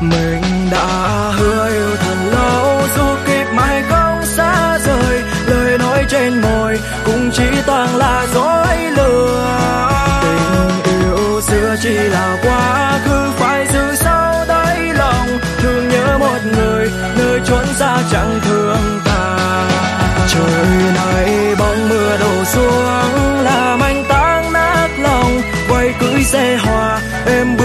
mình đã hứa yêu thật lâu, dù kịp mai không xa rời, lời nói trên môi cũng chỉ toàn là dối lừa. Tình yêu xưa chỉ là quá khứ, phải giữ sau đáy lòng. Thương nhớ một người, nơi trốn xa chẳng thương ta. Trời này bóng mưa đổ xuống, làm anh tan nát lòng. Quay cưỡi xe hoa em